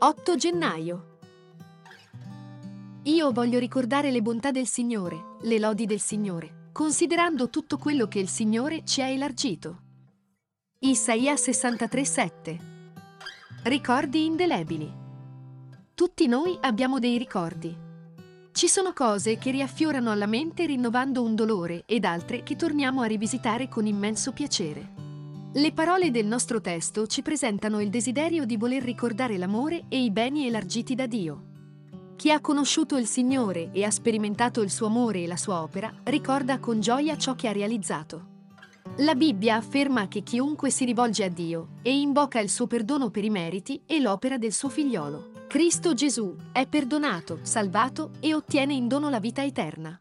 8 gennaio. Io voglio ricordare le bontà del Signore, le lodi del Signore, considerando tutto quello che il Signore ci ha elargito. Isaia 63:7. Ricordi indelebili. Tutti noi abbiamo dei ricordi. Ci sono cose che riaffiorano alla mente rinnovando un dolore ed altre che torniamo a rivisitare con immenso piacere. Le parole del nostro testo ci presentano il desiderio di voler ricordare l'amore e i beni elargiti da Dio. Chi ha conosciuto il Signore e ha sperimentato il suo amore e la sua opera, ricorda con gioia ciò che ha realizzato. La Bibbia afferma che chiunque si rivolge a Dio e invoca il suo perdono per i meriti e l'opera del suo figliolo, Cristo Gesù, è perdonato, salvato e ottiene in dono la vita eterna.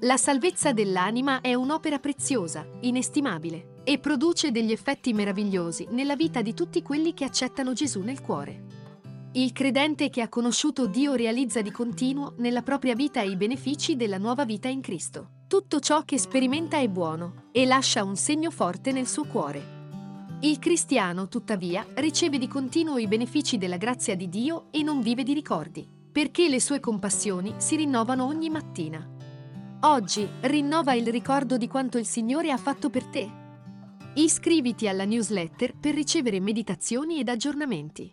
La salvezza dell'anima è un'opera preziosa, inestimabile e produce degli effetti meravigliosi nella vita di tutti quelli che accettano Gesù nel cuore. Il credente che ha conosciuto Dio realizza di continuo nella propria vita i benefici della nuova vita in Cristo. Tutto ciò che sperimenta è buono e lascia un segno forte nel suo cuore. Il cristiano, tuttavia, riceve di continuo i benefici della grazia di Dio e non vive di ricordi, perché le sue compassioni si rinnovano ogni mattina. Oggi rinnova il ricordo di quanto il Signore ha fatto per te Iscriviti alla newsletter per ricevere meditazioni ed aggiornamenti.